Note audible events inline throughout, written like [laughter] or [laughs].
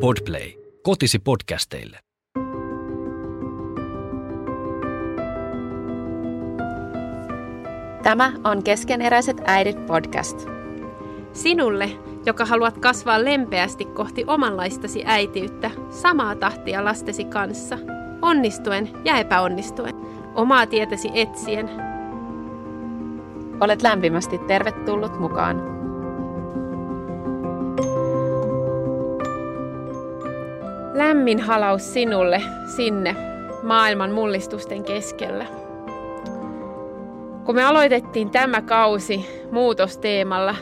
Podplay. Kotisi podcasteille. Tämä on Keskeneräiset äidit podcast. Sinulle, joka haluat kasvaa lempeästi kohti omanlaistasi äitiyttä, samaa tahtia lastesi kanssa, onnistuen ja epäonnistuen, omaa tietäsi etsien. Olet lämpimästi tervetullut mukaan. Lämmin halaus sinulle sinne maailman mullistusten keskellä. Kun me aloitettiin tämä kausi muutosteemalla,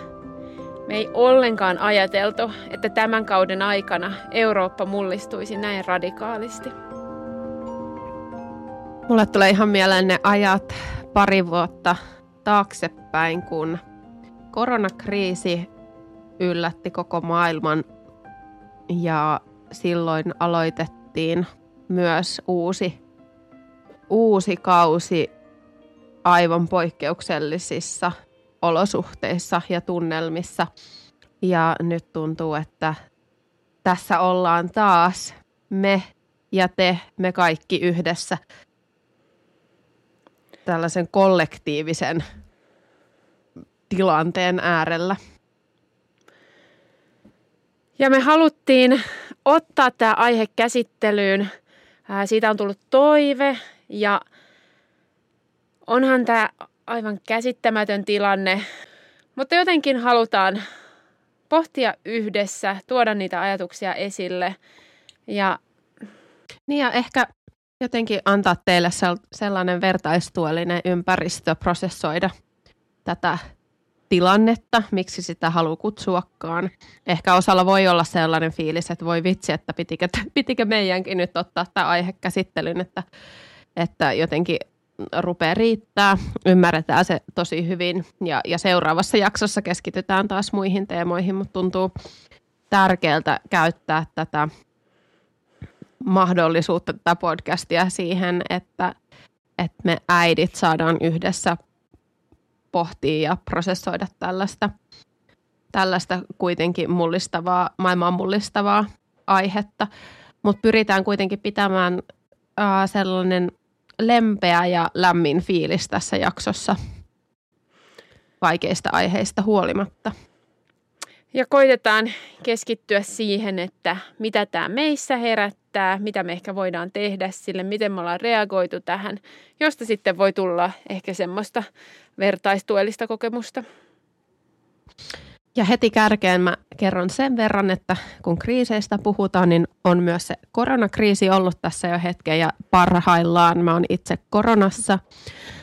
me ei ollenkaan ajateltu, että tämän kauden aikana Eurooppa mullistuisi näin radikaalisti. Mulle tulee ihan mieleen ne ajat pari vuotta taaksepäin, kun koronakriisi yllätti koko maailman ja silloin aloitettiin myös uusi, uusi kausi aivan poikkeuksellisissa olosuhteissa ja tunnelmissa. Ja nyt tuntuu, että tässä ollaan taas me ja te, me kaikki yhdessä tällaisen kollektiivisen tilanteen äärellä. Ja me haluttiin ottaa tämä aihe käsittelyyn. Siitä on tullut toive ja onhan tämä aivan käsittämätön tilanne, mutta jotenkin halutaan pohtia yhdessä, tuoda niitä ajatuksia esille ja niin ja ehkä jotenkin antaa teille sellainen vertaistuellinen ympäristö prosessoida tätä tilannetta, miksi sitä haluaa kutsuakaan. Ehkä osalla voi olla sellainen fiilis, että voi vitsi, että pitikö, pitikö meidänkin nyt ottaa tämä aihe käsittelyyn, että, että jotenkin rupeaa riittää, ymmärretään se tosi hyvin ja, ja seuraavassa jaksossa keskitytään taas muihin teemoihin, mutta tuntuu tärkeältä käyttää tätä mahdollisuutta, tätä podcastia siihen, että, että me äidit saadaan yhdessä pohtia ja prosessoida tällaista, tällaista kuitenkin mullistavaa, maailman mullistavaa aihetta, mutta pyritään kuitenkin pitämään äh, sellainen lempeä ja lämmin fiilis tässä jaksossa vaikeista aiheista huolimatta. Ja koitetaan keskittyä siihen, että mitä tämä meissä herättää, mitä me ehkä voidaan tehdä sille, miten me ollaan reagoitu tähän, josta sitten voi tulla ehkä semmoista vertaistuellista kokemusta. Ja heti kärkeen mä kerron sen verran, että kun kriiseistä puhutaan, niin on myös se koronakriisi ollut tässä jo hetken ja parhaillaan mä oon itse koronassa,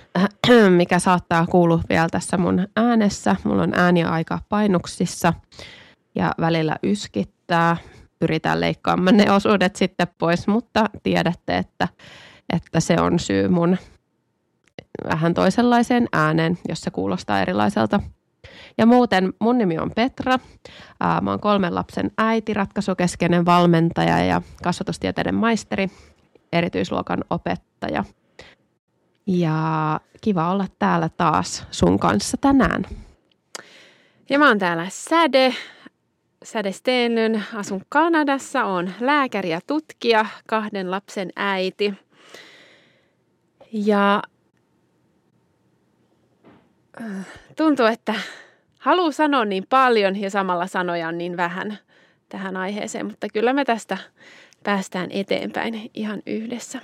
[clears throat] mikä saattaa kuulua vielä tässä mun äänessä. Mulla on ääni aika painuksissa ja välillä yskittää. Pyritään leikkaamaan ne osuudet sitten pois, mutta tiedätte, että, että se on syy mun vähän toisenlaiseen ääneen, jos se kuulostaa erilaiselta ja muuten mun nimi on Petra. Mä oon kolmen lapsen äiti, ratkaisukeskeinen valmentaja ja kasvatustieteiden maisteri, erityisluokan opettaja. Ja kiva olla täällä taas sun kanssa tänään. Ja mä oon täällä Säde, Säde Stenlyn, asun Kanadassa, on lääkäri ja tutkija, kahden lapsen äiti. Ja tuntuu, että haluaa sanoa niin paljon ja samalla sanoja on niin vähän tähän aiheeseen, mutta kyllä me tästä päästään eteenpäin ihan yhdessä.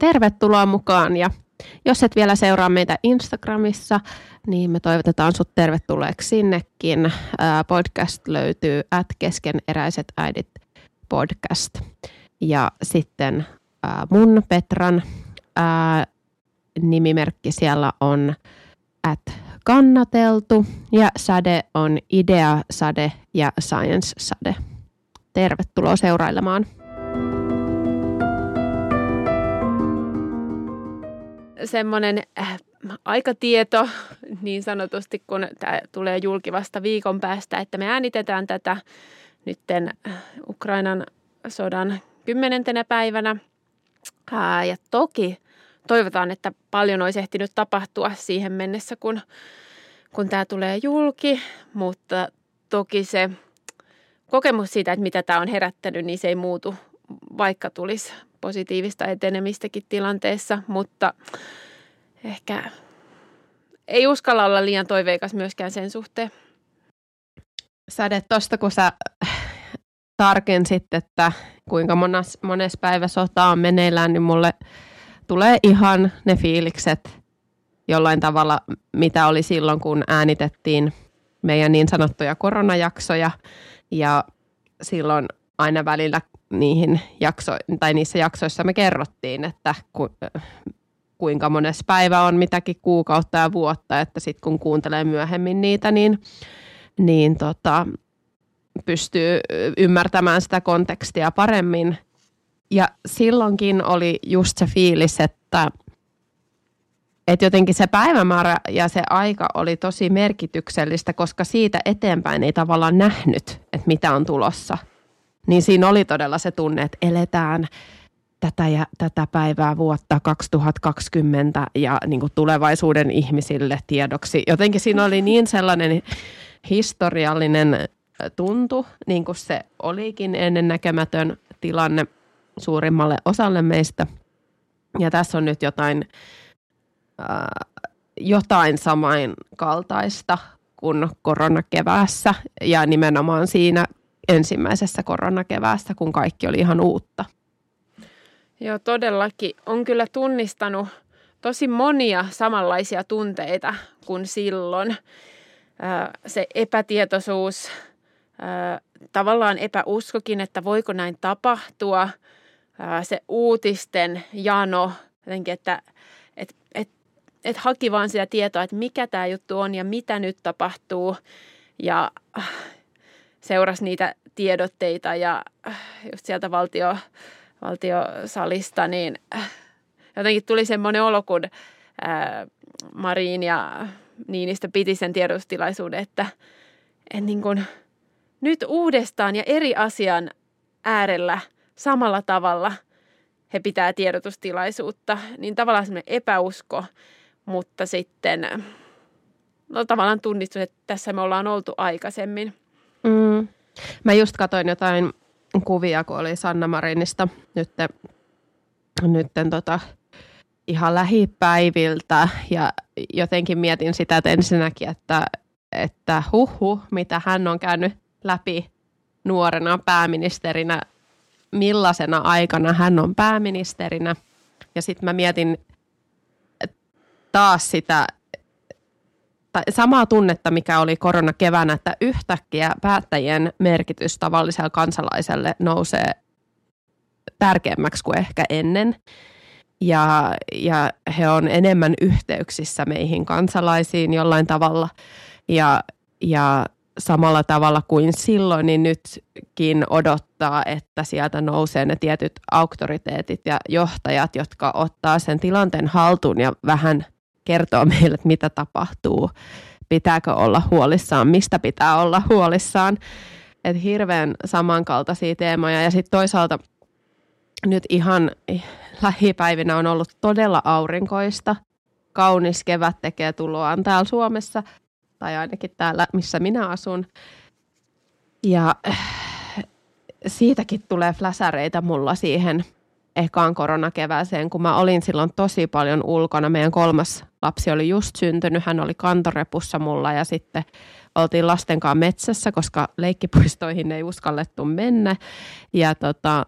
Tervetuloa mukaan ja jos et vielä seuraa meitä Instagramissa, niin me toivotetaan sut tervetulleeksi sinnekin. Podcast löytyy at keskeneräiset äidit podcast. Ja sitten mun Petran nimimerkki siellä on at kannateltu ja sade on idea sade ja science sade. Tervetuloa seurailemaan. Semmoinen äh, aikatieto niin sanotusti, kun tämä tulee julki vasta viikon päästä, että me äänitetään tätä nytten äh, Ukrainan sodan kymmenentenä päivänä. Ää, ja toki toivotaan, että paljon olisi ehtinyt tapahtua siihen mennessä, kun, kun tämä tulee julki, mutta toki se kokemus siitä, että mitä tämä on herättänyt, niin se ei muutu, vaikka tulisi positiivista etenemistäkin tilanteessa, mutta ehkä ei uskalla olla liian toiveikas myöskään sen suhteen. Säde, tuosta kun sä tarkensit, että kuinka mones, mones päivä sota on meneillään, niin mulle tulee ihan ne fiilikset jollain tavalla, mitä oli silloin, kun äänitettiin meidän niin sanottuja koronajaksoja. Ja silloin aina välillä niihin jakso, tai niissä jaksoissa me kerrottiin, että ku, kuinka mones päivä on mitäkin kuukautta ja vuotta, että sitten kun kuuntelee myöhemmin niitä, niin, niin tota, pystyy ymmärtämään sitä kontekstia paremmin. Ja silloinkin oli just se fiilis, että, että jotenkin se päivämäärä ja se aika oli tosi merkityksellistä, koska siitä eteenpäin ei tavallaan nähnyt, että mitä on tulossa. Niin siinä oli todella se tunne, että eletään tätä, ja, tätä päivää vuotta 2020 ja niin kuin tulevaisuuden ihmisille tiedoksi. Jotenkin siinä oli niin sellainen historiallinen tuntu, niin kuin se olikin ennennäkemätön tilanne suurimmalle osalle meistä. Ja tässä on nyt jotain, äh, jotain samankaltaista kuin koronakeväässä ja nimenomaan siinä ensimmäisessä koronakeväässä, kun kaikki oli ihan uutta. Joo, todellakin. On kyllä tunnistanut tosi monia samanlaisia tunteita kuin silloin. Se epätietoisuus, tavallaan epäuskokin, että voiko näin tapahtua. Se uutisten jano, jotenkin, että et, et, et haki vaan sitä tietoa, että mikä tämä juttu on ja mitä nyt tapahtuu. Ja äh, seurasi niitä tiedotteita ja äh, just sieltä valtio, valtiosalista, niin äh, jotenkin tuli semmoinen olo, kun Marin ja Niinistö piti sen tiedotustilaisuuden, että, että niin kuin – nyt uudestaan ja eri asian äärellä samalla tavalla he pitää tiedotustilaisuutta, niin tavallaan semmoinen epäusko, mutta sitten no tavallaan tunnistus, että tässä me ollaan oltu aikaisemmin. Mm. Mä just katsoin jotain kuvia, kun oli Sanna Marinista nyt, nytten tota, ihan lähipäiviltä ja jotenkin mietin sitä, että ensinnäkin, että, että huhu, mitä hän on käynyt läpi nuorena pääministerinä, millaisena aikana hän on pääministerinä. Ja sitten mä mietin taas sitä tai samaa tunnetta, mikä oli korona keväänä, että yhtäkkiä päättäjien merkitys tavalliselle kansalaiselle nousee tärkeämmäksi kuin ehkä ennen. Ja, ja he on enemmän yhteyksissä meihin kansalaisiin jollain tavalla. Ja, ja samalla tavalla kuin silloin, niin nytkin odottaa, että sieltä nousee ne tietyt auktoriteetit ja johtajat, jotka ottaa sen tilanteen haltuun ja vähän kertoo meille, että mitä tapahtuu, pitääkö olla huolissaan, mistä pitää olla huolissaan. Että hirveän samankaltaisia teemoja ja sitten toisaalta nyt ihan lähipäivinä on ollut todella aurinkoista. Kaunis kevät tekee tuloaan täällä Suomessa – tai ainakin täällä, missä minä asun. Ja siitäkin tulee fläsäreitä mulla siihen ekaan koronakevääseen, kun mä olin silloin tosi paljon ulkona. Meidän kolmas lapsi oli just syntynyt, hän oli kantorepussa mulla ja sitten oltiin lastenkaan metsässä, koska leikkipuistoihin ei uskallettu mennä. Ja, tota,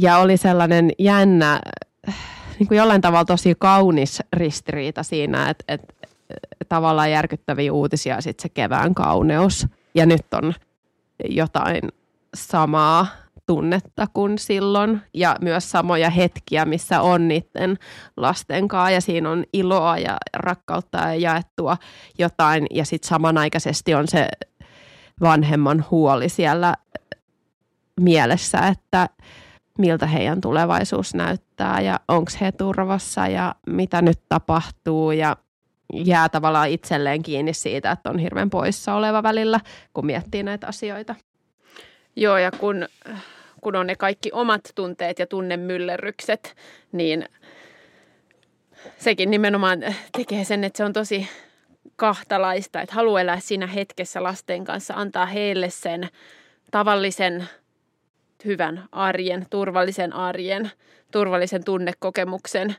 ja oli sellainen jännä, niin kuin jollain tavalla tosi kaunis ristiriita siinä, että, että tavallaan järkyttäviä uutisia sitten se kevään kauneus. Ja nyt on jotain samaa tunnetta kuin silloin. Ja myös samoja hetkiä, missä on niiden lasten kanssa. Ja siinä on iloa ja rakkautta ja jaettua jotain. Ja sitten samanaikaisesti on se vanhemman huoli siellä mielessä, että miltä heidän tulevaisuus näyttää ja onko he turvassa ja mitä nyt tapahtuu. Ja jää tavallaan itselleen kiinni siitä, että on hirveän poissa oleva välillä, kun miettii näitä asioita. Joo, ja kun, kun on ne kaikki omat tunteet ja tunnemyllerrykset, niin sekin nimenomaan tekee sen, että se on tosi kahtalaista, että haluaa elää siinä hetkessä lasten kanssa, antaa heille sen tavallisen hyvän arjen, turvallisen arjen, turvallisen tunnekokemuksen,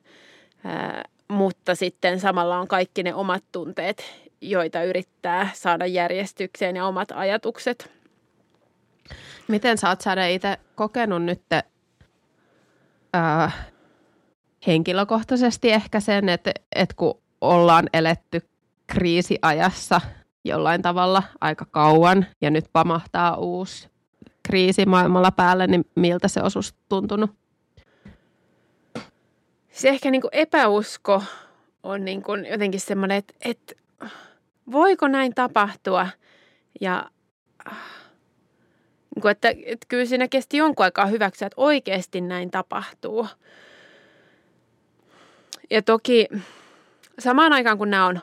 mutta sitten samalla on kaikki ne omat tunteet, joita yrittää saada järjestykseen ja omat ajatukset. Miten sä oot saada itse kokenut nyt ää, henkilökohtaisesti ehkä sen, että, että kun ollaan eletty kriisiajassa jollain tavalla aika kauan ja nyt pamahtaa uusi kriisi maailmalla päälle, niin miltä se on tuntunut? Se ehkä niin kuin epäusko on niin kuin jotenkin semmoinen, että, että voiko näin tapahtua ja niin kuin, että, että kyllä siinä kesti jonkun aikaa hyväksyä, että oikeasti näin tapahtuu. Ja toki samaan aikaan kun nämä on,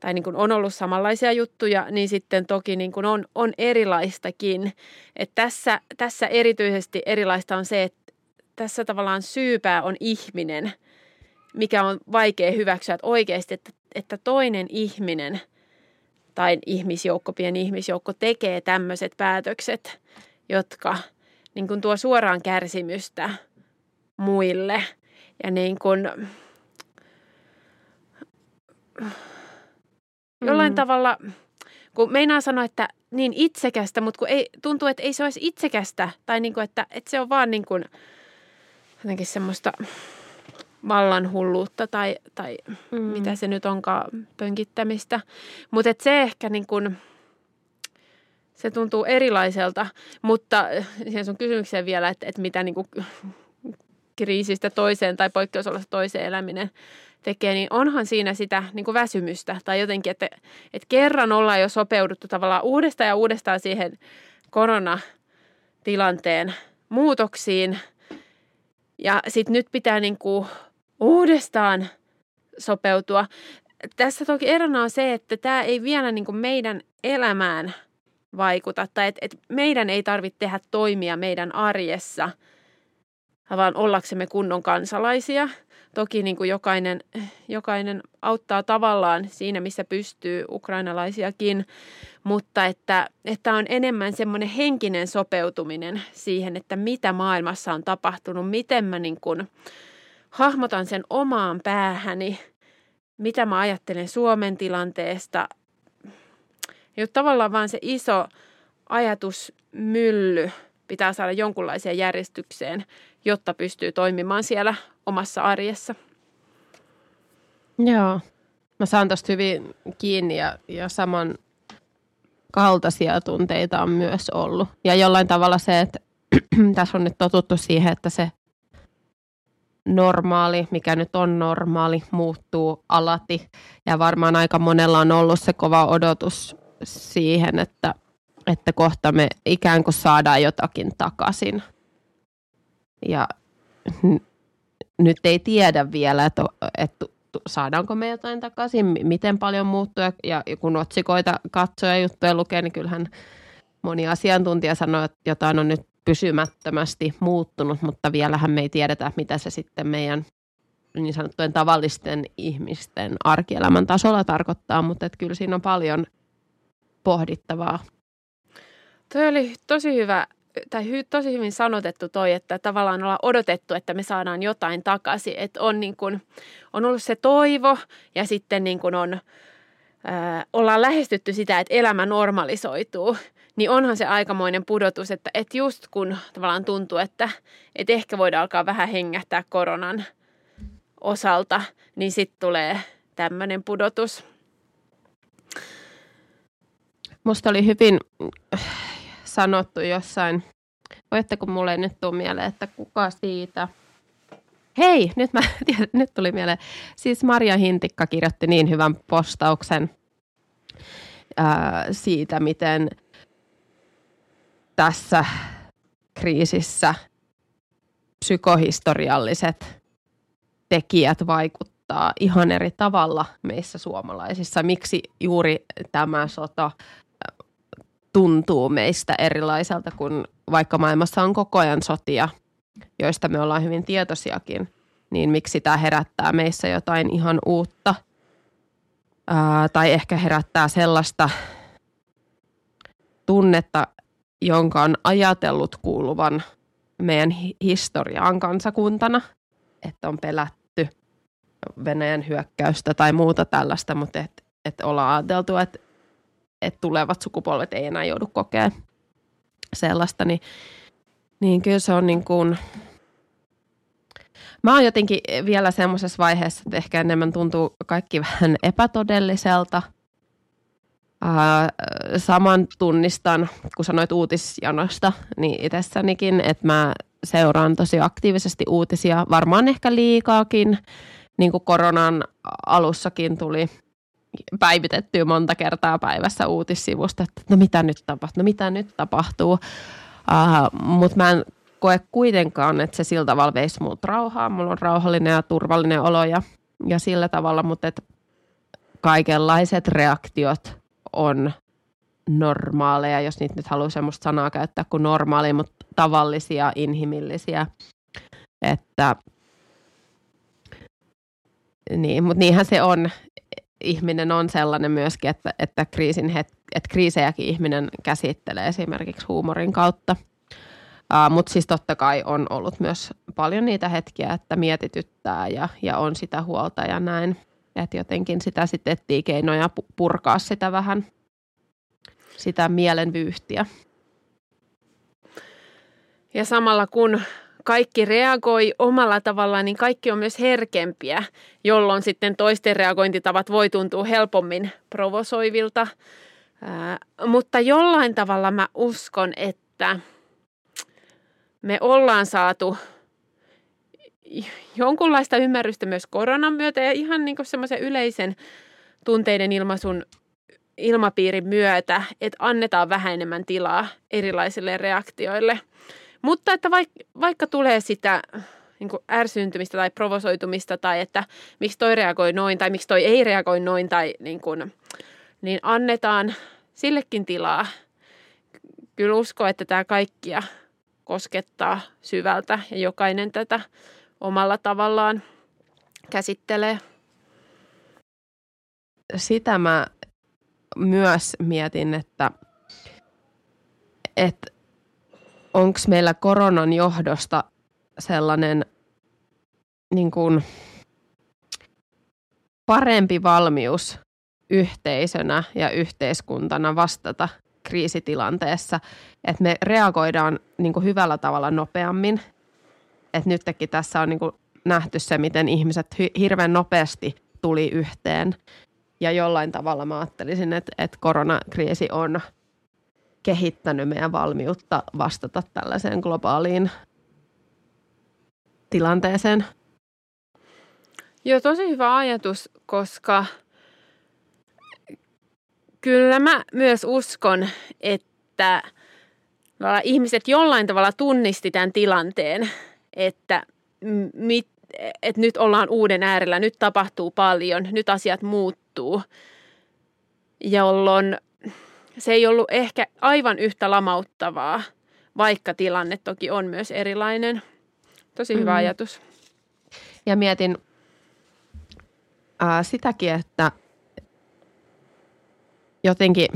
tai niin kuin on ollut samanlaisia juttuja, niin sitten toki niin kuin on, on erilaistakin. Että tässä, tässä erityisesti erilaista on se, että tässä tavallaan syypää on ihminen, mikä on vaikea hyväksyä, että oikeasti, että, että toinen ihminen tai ihmisjoukko, pieni ihmisjoukko tekee tämmöiset päätökset, jotka niin kuin tuo suoraan kärsimystä muille. Ja niin kuin, jollain mm. tavalla, kun meinaa sanoa, että niin itsekästä, mutta kun ei, tuntuu, että ei se olisi itsekästä. Tai niin kuin, että, että se on vaan niin kuin, jotenkin semmoista vallanhulluutta tai, tai mm. mitä se nyt onkaan pönkittämistä. Mutta se ehkä niin kuin, se tuntuu erilaiselta, mutta siihen sun kysymykseen vielä, että, että mitä niin kuin kriisistä toiseen tai poikkeusolosta toiseen eläminen tekee, niin onhan siinä sitä niin kuin väsymystä tai jotenkin, että, että kerran ollaan jo sopeuduttu tavallaan uudestaan ja uudestaan siihen koronatilanteen muutoksiin ja sitten nyt pitää niin kuin uudestaan sopeutua. Tässä toki erona on se, että tämä ei vielä niin kuin meidän elämään vaikuta tai että, että meidän ei tarvitse tehdä toimia meidän arjessa, vaan ollaksemme kunnon kansalaisia – Toki niin kuin jokainen, jokainen auttaa tavallaan siinä, missä pystyy, ukrainalaisiakin, mutta että, että on enemmän semmoinen henkinen sopeutuminen siihen, että mitä maailmassa on tapahtunut, miten mä niin kuin hahmotan sen omaan päähäni, mitä mä ajattelen Suomen tilanteesta. Ja tavallaan vaan se iso ajatusmylly pitää saada jonkunlaiseen järjestykseen, jotta pystyy toimimaan siellä omassa arjessa. Joo, mä saan tosta hyvin kiinni ja, ja saman kaltaisia tunteita on myös ollut. Ja jollain tavalla se, että [clears throat] tässä on nyt totuttu siihen, että se normaali, mikä nyt on normaali, muuttuu alati. Ja varmaan aika monella on ollut se kova odotus siihen, että, että kohta me ikään kuin saadaan jotakin takaisin. Ja nyt ei tiedä vielä, että, että saadaanko me jotain takaisin, miten paljon muuttuu. Ja kun otsikoita katsoo ja juttuja lukee, niin kyllähän moni asiantuntija sanoo, että jotain on nyt pysymättömästi muuttunut, mutta vielähän me ei tiedetä, mitä se sitten meidän niin sanottujen tavallisten ihmisten arkielämän tasolla tarkoittaa, mutta että kyllä siinä on paljon pohdittavaa. Tuo oli tosi hyvä tai hy, tosi hyvin sanotettu toi, että tavallaan ollaan odotettu, että me saadaan jotain takaisin. Että on, niin kuin, on ollut se toivo ja sitten niin kuin on, ää, ollaan lähestytty sitä, että elämä normalisoituu. Niin onhan se aikamoinen pudotus, että, että just kun tavallaan tuntuu, että, että ehkä voidaan alkaa vähän hengähtää koronan osalta, niin sitten tulee tämmöinen pudotus. Musta oli hyvin sanottu jossain, voitteko mulle nyt tuu mieleen, että kuka siitä... Hei, nyt, mä, [laughs] nyt tuli mieleen. Siis Maria Hintikka kirjoitti niin hyvän postauksen ää, siitä, miten tässä kriisissä psykohistorialliset tekijät vaikuttaa ihan eri tavalla meissä suomalaisissa. Miksi juuri tämä sota tuntuu meistä erilaiselta, kun vaikka maailmassa on koko ajan sotia, joista me ollaan hyvin tietoisiakin, niin miksi tämä herättää meissä jotain ihan uutta. ää, tai ehkä herättää sellaista tunnetta, jonka on ajatellut kuuluvan meidän historiaan kansakuntana, että on pelätty Venäjän hyökkäystä tai muuta tällaista, mutta että et ollaan ajateltu, että et tulevat sukupolvet ei enää joudu kokea sellaista, niin, niin kyllä se on niin kuin, Mä oon jotenkin vielä semmoisessa vaiheessa, että ehkä enemmän tuntuu kaikki vähän epätodelliselta. Ää, saman tunnistan, kun sanoit uutisjanosta, niin itsessänikin, että mä seuraan tosi aktiivisesti uutisia, varmaan ehkä liikaakin, niin kuin koronan alussakin tuli päivitettyä monta kertaa päivässä uutissivusta, että no mitä nyt tapahtuu, no mitä nyt tapahtuu. Uh, Mutta mä en koe kuitenkaan, että se sillä tavalla veisi muut rauhaa. Mulla on rauhallinen ja turvallinen olo ja, ja sillä tavalla, mutta että kaikenlaiset reaktiot on normaaleja, jos niitä nyt haluaa semmoista sanaa käyttää kuin normaali, mutta tavallisia, inhimillisiä. Että niin, mutta niinhän se on. Ihminen on sellainen myöskin, että, että, kriisin het, että kriisejäkin ihminen käsittelee esimerkiksi huumorin kautta – Uh, Mutta siis totta kai on ollut myös paljon niitä hetkiä, että mietityttää ja, ja on sitä huolta ja näin. Että jotenkin sitä sitten etsii keinoja purkaa sitä vähän, sitä mielenvyyhtiä. Ja samalla kun kaikki reagoi omalla tavallaan, niin kaikki on myös herkempiä, jolloin sitten toisten reagointitavat voi tuntua helpommin provosoivilta. Ää, mutta jollain tavalla mä uskon, että me ollaan saatu [laughs] jonkunlaista ymmärrystä myös koronan myötä ja ihan niin semmoisen yleisen tunteiden ilmaisun ilmapiirin myötä, että annetaan vähän enemmän tilaa erilaisille reaktioille. Mutta että vaikka, vaikka tulee sitä niin ärsyntymistä tai provosoitumista tai että miksi toi reagoi noin tai miksi toi ei reagoi noin tai niin, kuin, niin annetaan sillekin tilaa. Kyllä usko, että tämä kaikkia koskettaa syvältä ja jokainen tätä omalla tavallaan käsittelee. Sitä mä myös mietin, että, että onko meillä koronan johdosta sellainen niin kuin parempi valmius yhteisönä ja yhteiskuntana vastata kriisitilanteessa, että me reagoidaan niin kuin hyvällä tavalla nopeammin. Että nytkin tässä on niin kuin nähty se, miten ihmiset hirveän nopeasti tuli yhteen. Ja jollain tavalla mä ajattelisin, että, että koronakriisi on kehittänyt meidän valmiutta vastata tällaiseen globaaliin tilanteeseen. Joo, tosi hyvä ajatus, koska – Kyllä mä myös uskon, että ihmiset jollain tavalla tunnisti tämän tilanteen, että, mit, että nyt ollaan uuden äärellä, nyt tapahtuu paljon, nyt asiat muuttuu, jolloin se ei ollut ehkä aivan yhtä lamauttavaa, vaikka tilanne toki on myös erilainen. Tosi hyvä mm. ajatus. Ja mietin äh, sitäkin, että jotenkin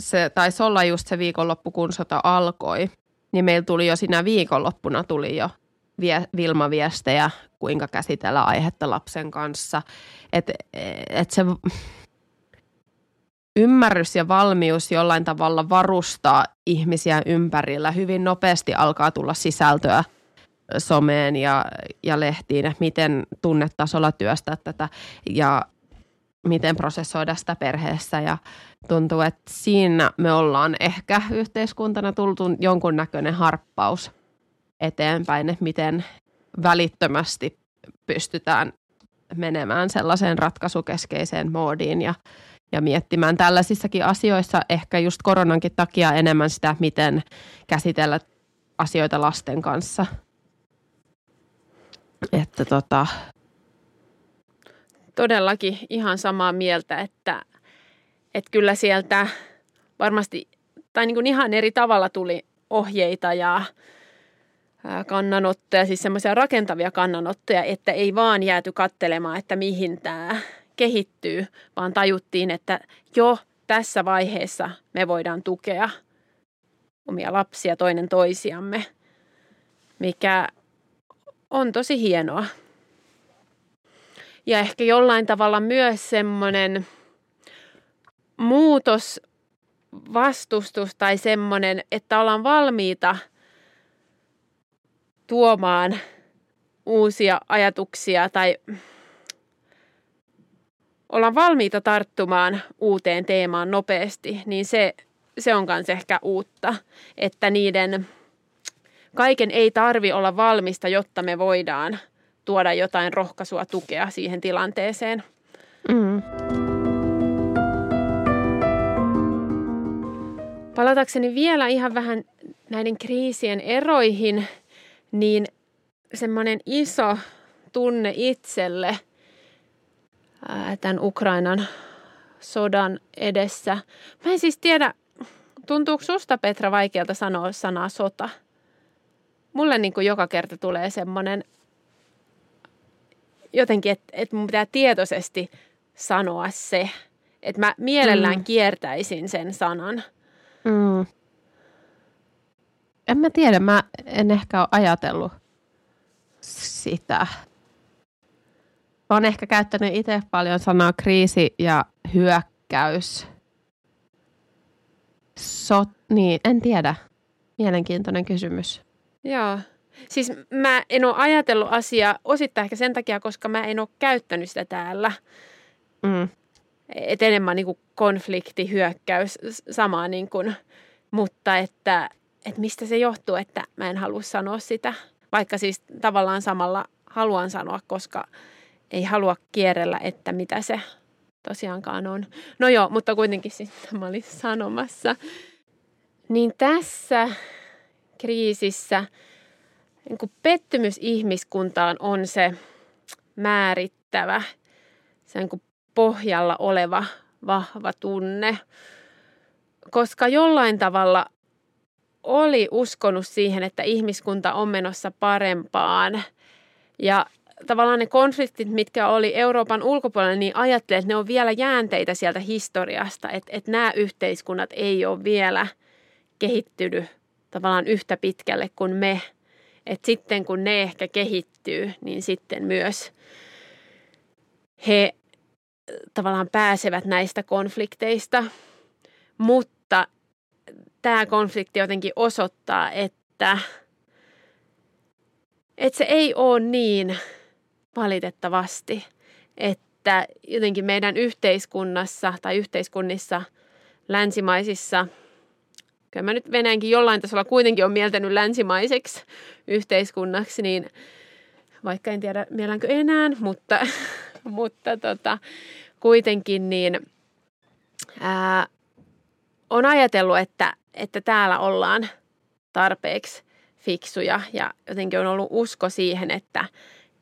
se taisi olla just se viikonloppu, kun sota alkoi, niin meillä tuli jo siinä viikonloppuna tuli jo vie, Vilma-viestejä, kuinka käsitellä aihetta lapsen kanssa. Että et se ymmärrys ja valmius jollain tavalla varustaa ihmisiä ympärillä hyvin nopeasti alkaa tulla sisältöä someen ja, ja lehtiin, että miten tunnetasolla työstää tätä. Ja miten prosessoida sitä perheessä ja tuntuu, että siinä me ollaan ehkä yhteiskuntana tultu jonkunnäköinen harppaus eteenpäin, että miten välittömästi pystytään menemään sellaiseen ratkaisukeskeiseen moodiin ja, ja miettimään tällaisissakin asioissa ehkä just koronankin takia enemmän sitä, miten käsitellä asioita lasten kanssa. Että tota, todellakin ihan samaa mieltä, että, että kyllä sieltä varmasti, tai niin kuin ihan eri tavalla tuli ohjeita ja kannanottoja, siis semmoisia rakentavia kannanottoja, että ei vaan jääty kattelemaan, että mihin tämä kehittyy, vaan tajuttiin, että jo tässä vaiheessa me voidaan tukea omia lapsia toinen toisiamme, mikä on tosi hienoa. Ja ehkä jollain tavalla myös semmoinen muutos, vastustus tai semmoinen, että ollaan valmiita tuomaan uusia ajatuksia tai ollaan valmiita tarttumaan uuteen teemaan nopeasti, niin se, se on myös ehkä uutta, että niiden kaiken ei tarvi olla valmista, jotta me voidaan tuoda jotain rohkaisua, tukea siihen tilanteeseen. Mm. Palatakseni vielä ihan vähän näiden kriisien eroihin, niin semmoinen iso tunne itselle tämän Ukrainan sodan edessä. Mä en siis tiedä, tuntuuko susta Petra vaikealta sanoa sanaa sota? Mulle niin kuin joka kerta tulee semmoinen jotenkin, että, että mun pitää tietoisesti sanoa se. Että mä mielellään mm. kiertäisin sen sanan. Mm. En mä tiedä, mä en ehkä ole ajatellut sitä. Olen ehkä käyttänyt itse paljon sanaa kriisi ja hyökkäys. Sot, niin, en tiedä. Mielenkiintoinen kysymys. Joo. Siis mä en ole ajatellut asiaa osittain ehkä sen takia, koska mä en ole käyttänyt sitä täällä. Mm. Et enemmän niin kuin konflikti, hyökkäys, samaa niin kuin, mutta että, että mistä se johtuu, että mä en halua sanoa sitä. Vaikka siis tavallaan samalla haluan sanoa, koska ei halua kierrellä, että mitä se tosiaankaan on. No joo, mutta kuitenkin siis [laughs] mä olin sanomassa. Niin tässä kriisissä niin kuin pettymys ihmiskuntaan on se määrittävä, se niin kuin pohjalla oleva vahva tunne. Koska jollain tavalla oli uskonut siihen, että ihmiskunta on menossa parempaan. Ja tavallaan ne konfliktit, mitkä oli Euroopan ulkopuolella, niin ajattelin, että ne on vielä jäänteitä sieltä historiasta, että, että nämä yhteiskunnat ei ole vielä kehittynyt tavallaan yhtä pitkälle kuin me. Että sitten kun ne ehkä kehittyy, niin sitten myös he tavallaan pääsevät näistä konflikteista. Mutta tämä konflikti jotenkin osoittaa, että, että se ei ole niin valitettavasti, että jotenkin meidän yhteiskunnassa tai yhteiskunnissa länsimaisissa, kyllä mä nyt Venäjänkin jollain tasolla kuitenkin on mieltänyt länsimaiseksi yhteiskunnaksi, niin vaikka en tiedä mielänkö enää, mutta, [laughs] mutta tota, kuitenkin niin ää, on ajatellut, että, että täällä ollaan tarpeeksi fiksuja ja jotenkin on ollut usko siihen, että,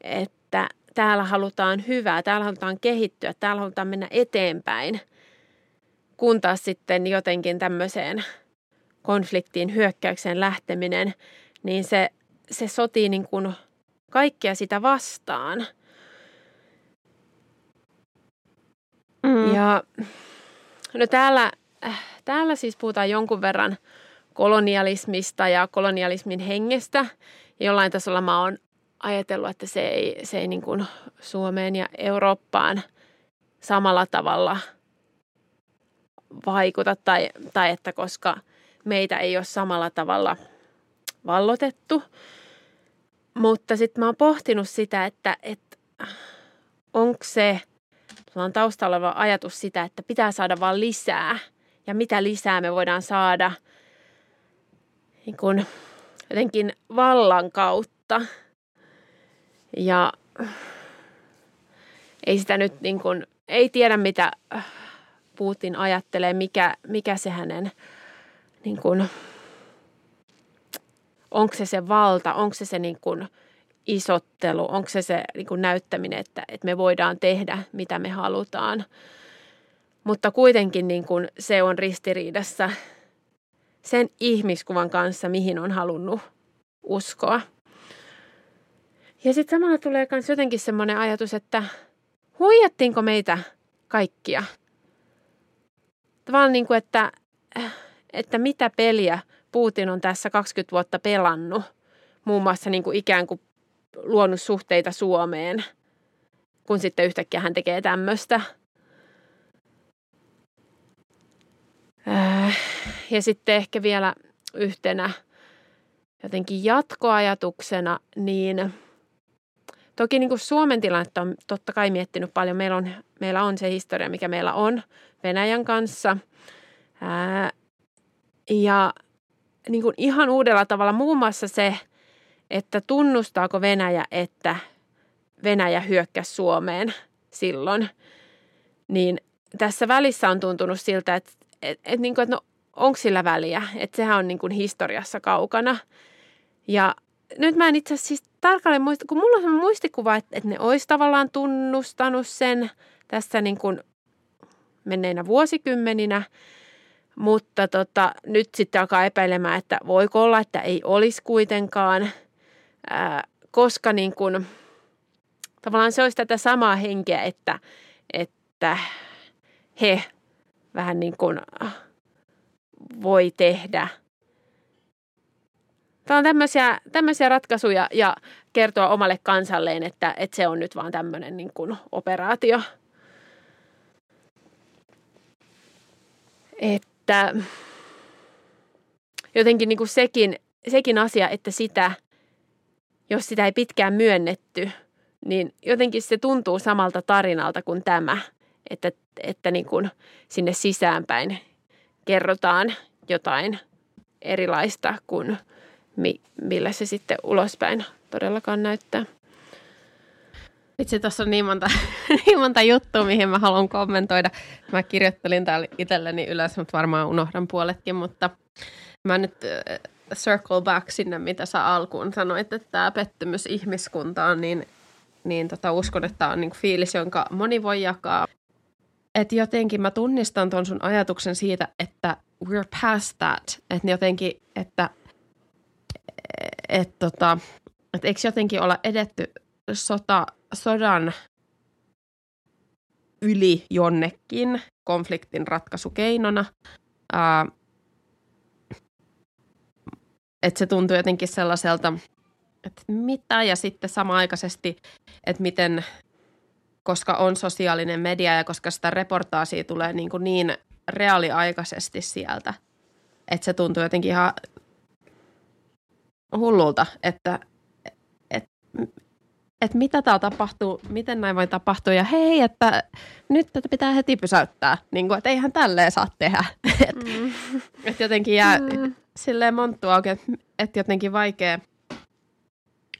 että täällä halutaan hyvää, täällä halutaan kehittyä, täällä halutaan mennä eteenpäin, kun taas sitten jotenkin tämmöiseen konfliktiin, hyökkäykseen lähteminen, niin se, se sotii niin kuin kaikkea sitä vastaan. Mm. Ja no täällä, täällä siis puhutaan jonkun verran kolonialismista ja kolonialismin hengestä. Jollain tasolla mä oon ajatellut, että se ei, se ei niin kuin Suomeen ja Eurooppaan samalla tavalla vaikuta tai, tai että koska meitä ei ole samalla tavalla vallotettu. Mutta sitten mä oon pohtinut sitä, että, että onko se, on taustalla oleva ajatus sitä, että pitää saada vaan lisää. Ja mitä lisää me voidaan saada niin kun, jotenkin vallan kautta – ja ei sitä nyt niin kuin, ei tiedä mitä Putin ajattelee, mikä, mikä se hänen, niin kuin, onko se se valta, onko se se niin kuin isottelu, onko se se niin kuin näyttäminen, että, että me voidaan tehdä mitä me halutaan. Mutta kuitenkin niin kuin se on ristiriidassa sen ihmiskuvan kanssa, mihin on halunnut uskoa. Ja sitten samalla tulee myös jotenkin semmoinen ajatus, että huijattiinko meitä kaikkia? Tavallaan niin kuin, että, että mitä peliä Putin on tässä 20 vuotta pelannut, muun muassa niin kuin ikään kuin luonut suhteita Suomeen, kun sitten yhtäkkiä hän tekee tämmöistä. Äh, ja sitten ehkä vielä yhtenä jotenkin jatkoajatuksena, niin toki niin kuin Suomen tilannetta on totta kai miettinyt paljon. Meillä on, meillä on se historia, mikä meillä on Venäjän kanssa. Ää, ja niin kuin ihan uudella tavalla muun muassa se, että tunnustaako Venäjä, että Venäjä hyökkäsi Suomeen silloin, niin tässä välissä on tuntunut siltä, että, että, että, niin kuin, että no, onko sillä väliä, että sehän on niin kuin historiassa kaukana. Ja nyt mä en itse asiassa siis tarkalleen muista, kun mulla on sellainen muistikuva, että, että ne olisi tavallaan tunnustanut sen tässä niin kuin menneinä vuosikymmeninä, mutta tota, nyt sitten alkaa epäilemään, että voiko olla, että ei olisi kuitenkaan, koska niin kuin, tavallaan se olisi tätä samaa henkeä, että, että he vähän niin kuin voi tehdä. Tämä on tämmöisiä, tämmöisiä ratkaisuja ja kertoa omalle kansalleen, että, että se on nyt vaan tämmöinen niin kuin operaatio. Että jotenkin niin kuin sekin, sekin asia, että sitä, jos sitä ei pitkään myönnetty, niin jotenkin se tuntuu samalta tarinalta kuin tämä, että, että niin kuin sinne sisäänpäin kerrotaan jotain erilaista kuin mi, millä se sitten ulospäin todellakaan näyttää. Itse tuossa on niin monta, [laughs] niin monta juttua, mihin mä haluan kommentoida. Mä kirjoittelin täällä itselleni ylös, mutta varmaan unohdan puoletkin, mutta mä nyt circle back sinne, mitä sä alkuun sanoit, että tämä pettymys ihmiskuntaan, niin, niin tota, uskon, että tämä on niin fiilis, jonka moni voi jakaa että jotenkin mä tunnistan ton sun ajatuksen siitä, että we're past that. Että jotenkin, että et tota, et eikö jotenkin olla edetty sota, sodan yli jonnekin konfliktin ratkaisukeinona. Ää, että se tuntuu jotenkin sellaiselta, että mitä, ja sitten samaaikaisesti, että miten koska on sosiaalinen media ja koska sitä reportaasia tulee niin, kuin niin reaaliaikaisesti sieltä, että se tuntuu jotenkin ihan hullulta, että et, et mitä täällä tapahtuu, miten näin voi tapahtua ja hei, että nyt tätä pitää heti pysäyttää, niin kuin, että eihän tälleen saa tehdä. [laughs] että mm. et jotenkin jää mm. Silleen monttua auki, että et jotenkin vaikea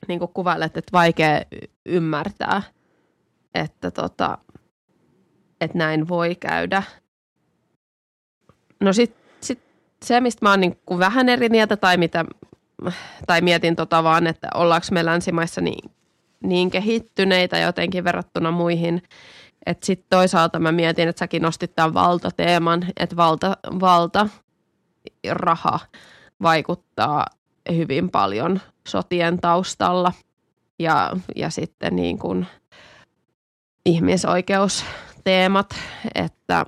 niin kuin kuvailet, että vaikea ymmärtää – että, tota, että näin voi käydä. No sitten sit se, mistä mä oon niin kuin vähän eri mieltä tai, mitä, tai mietin tota vaan, että ollaanko me länsimaissa niin, niin kehittyneitä jotenkin verrattuna muihin. Että sitten toisaalta mä mietin, että säkin nostit tämän valtateeman, että valta, valta raha vaikuttaa hyvin paljon sotien taustalla. Ja, ja sitten niin kuin – ihmisoikeusteemat, että,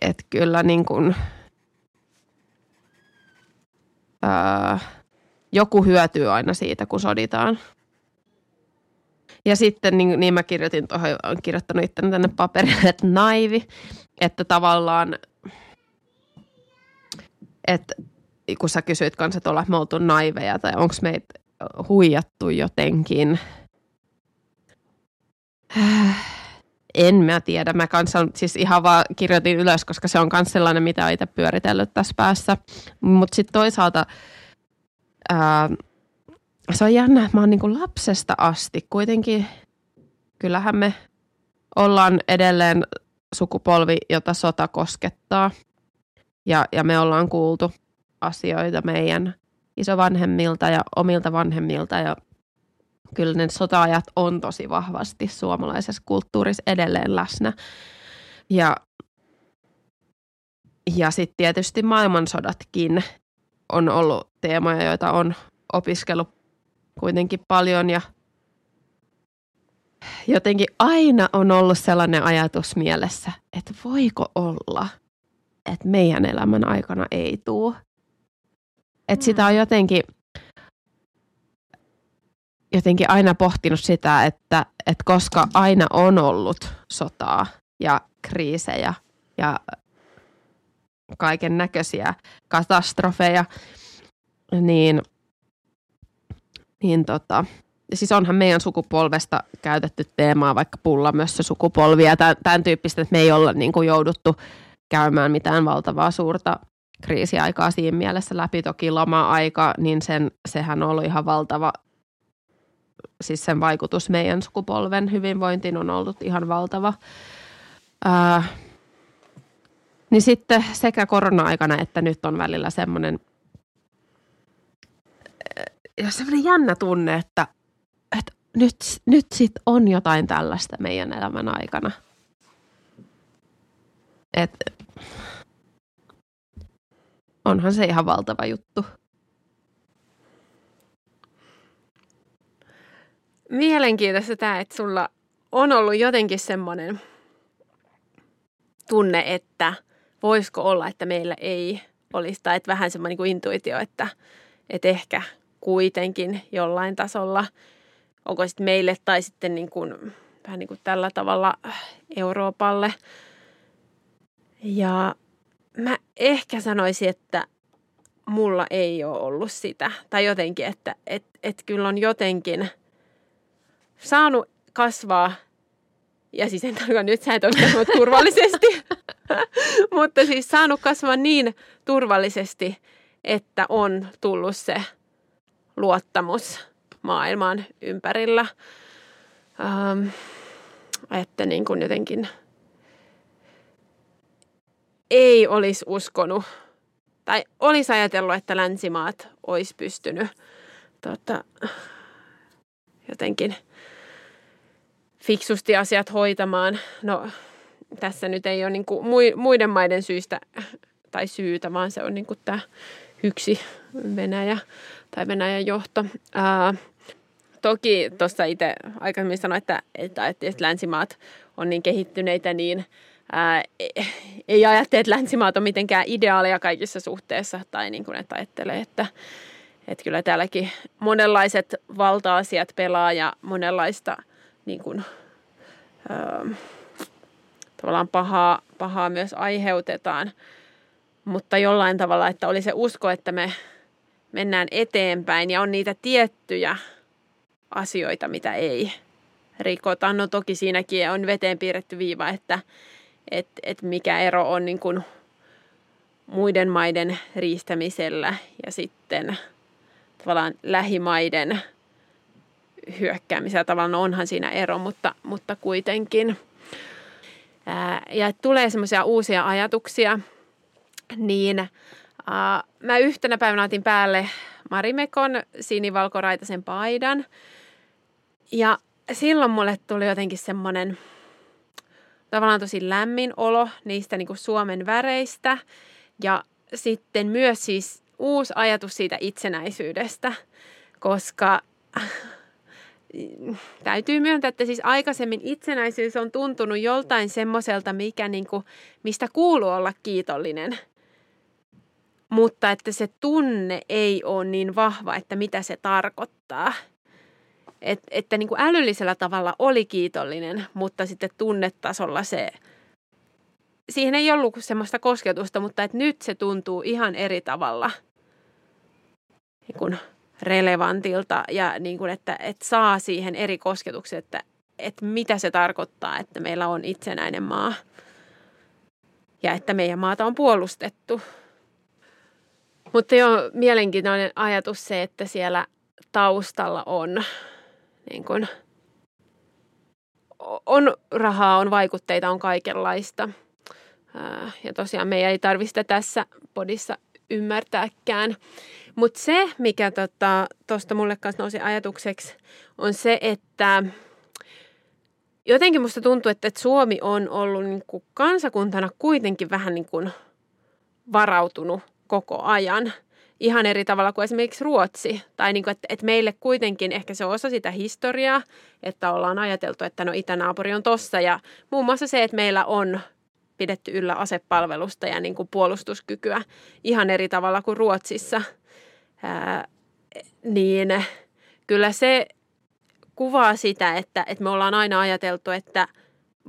että kyllä niin kuin, ää, joku hyötyy aina siitä, kun soditaan. Ja sitten niin, niin mä kirjoitin tuohon, olen kirjoittanut itse tänne paperille, että naivi, että tavallaan, että kun sä kysyit kanssa, että ollaan me oltu naiveja tai onko meitä huijattu jotenkin [sighs] – En mä tiedä. Mä kanssa siis ihan vaan kirjoitin ylös, koska se on myös sellainen, mitä olen itse pyöritellyt tässä päässä. Mutta sitten toisaalta ää, se on jännä, että mä oon niinku lapsesta asti kuitenkin, kyllähän me ollaan edelleen sukupolvi, jota sota koskettaa. Ja, ja me ollaan kuultu asioita meidän isovanhemmilta ja omilta vanhemmilta ja kyllä ne sotaajat on tosi vahvasti suomalaisessa kulttuurissa edelleen läsnä. Ja, ja sitten tietysti maailmansodatkin on ollut teemoja, joita on opiskellut kuitenkin paljon ja jotenkin aina on ollut sellainen ajatus mielessä, että voiko olla, että meidän elämän aikana ei tule. Että sitä on jotenkin, jotenkin aina pohtinut sitä, että, että koska aina on ollut sotaa ja kriisejä ja kaiken näköisiä katastrofeja, niin, niin tota, siis onhan meidän sukupolvesta käytetty teemaa vaikka pulla myös se sukupolvi ja tämän, tämän tyyppistä, että me ei olla niin kuin jouduttu käymään mitään valtavaa suurta kriisiaikaa siinä mielessä läpi. Toki lama-aika, niin sen, sehän on ollut ihan valtava, siis sen vaikutus meidän sukupolven hyvinvointiin on ollut ihan valtava. Ää, niin sitten sekä korona-aikana että nyt on välillä semmoinen, ja semmoinen jännä tunne, että, että nyt, nyt sit on jotain tällaista meidän elämän aikana. Et, onhan se ihan valtava juttu. Mielenkiintoista tämä, että sulla on ollut jotenkin semmoinen tunne, että voisiko olla, että meillä ei olisi, tai että vähän semmoinen niin intuitio, että, että ehkä kuitenkin jollain tasolla, onko sitten meille tai sitten niin kuin, vähän niin kuin tällä tavalla Euroopalle. Ja mä ehkä sanoisin, että mulla ei ole ollut sitä. Tai jotenkin, että et, et kyllä on jotenkin saanut kasvaa. Ja siis en tarkoita nyt, sä et ole [laughs] turvallisesti. [laughs] Mutta siis saanut kasvaa niin turvallisesti, että on tullut se luottamus maailman ympärillä. Ähm, että niin kuin jotenkin ei olisi uskonut tai olisi ajatellut, että länsimaat olisi pystynyt tota, jotenkin fiksusti asiat hoitamaan. No tässä nyt ei ole niin kuin muiden maiden syistä tai syytä, vaan se on niin kuin tämä yksi Venäjä tai Venäjän johto. Ää, toki tuossa itse aikaisemmin sanoin, että, että, että länsimaat on niin kehittyneitä, niin ää, ei ajattele, että länsimaat on mitenkään ideaaleja kaikissa suhteissa, tai niin kuin, että ajattelee, että, että kyllä täälläkin monenlaiset valta-asiat pelaa ja monenlaista niin kuin, ää, tavallaan pahaa, pahaa myös aiheutetaan. Mutta jollain tavalla, että oli se usko, että me mennään eteenpäin ja on niitä tiettyjä asioita, mitä ei rikota. No toki siinäkin on veteen piirretty viiva, että et, et mikä ero on niin kuin muiden maiden riistämisellä ja sitten tavallaan lähimaiden hyökkäämisellä. Tavallaan onhan siinä ero, mutta, mutta kuitenkin. Ää, ja tulee semmoisia uusia ajatuksia, niin ää, mä yhtenä päivänä otin päälle Marimekon sinivalkoraitaisen paidan. Ja silloin mulle tuli jotenkin semmoinen – tavallaan tosi lämmin olo niistä niin kuin Suomen väreistä ja sitten myös siis uusi ajatus siitä itsenäisyydestä, koska [laughs] täytyy myöntää, että siis aikaisemmin itsenäisyys on tuntunut joltain semmoiselta, mikä niin kuin, mistä kuuluu olla kiitollinen. Mutta että se tunne ei ole niin vahva, että mitä se tarkoittaa – et, että niin kuin älyllisellä tavalla oli kiitollinen, mutta sitten tunnetasolla se, siihen ei ollut semmoista kosketusta, mutta että nyt se tuntuu ihan eri tavalla niin kuin relevantilta ja niin kuin, että, että saa siihen eri kosketuksia, että, että mitä se tarkoittaa, että meillä on itsenäinen maa ja että meidän maata on puolustettu. Mutta jo mielenkiintoinen ajatus se, että siellä taustalla on niin kuin, on rahaa, on vaikutteita, on kaikenlaista. Ja tosiaan meidän ei tarvista tässä podissa ymmärtääkään. Mutta se, mikä tuosta tota, mulle kanssa nousi ajatukseksi, on se, että jotenkin musta tuntuu, että Suomi on ollut niin kuin kansakuntana kuitenkin vähän niin kuin varautunut koko ajan. Ihan eri tavalla kuin esimerkiksi Ruotsi. Tai niin kuin, että, että meille kuitenkin ehkä se on osa sitä historiaa, että ollaan ajateltu, että no itänaapuri on tossa. Ja muun muassa se, että meillä on pidetty yllä asepalvelusta ja niin kuin puolustuskykyä ihan eri tavalla kuin Ruotsissa. Ää, niin kyllä se kuvaa sitä, että, että me ollaan aina ajateltu, että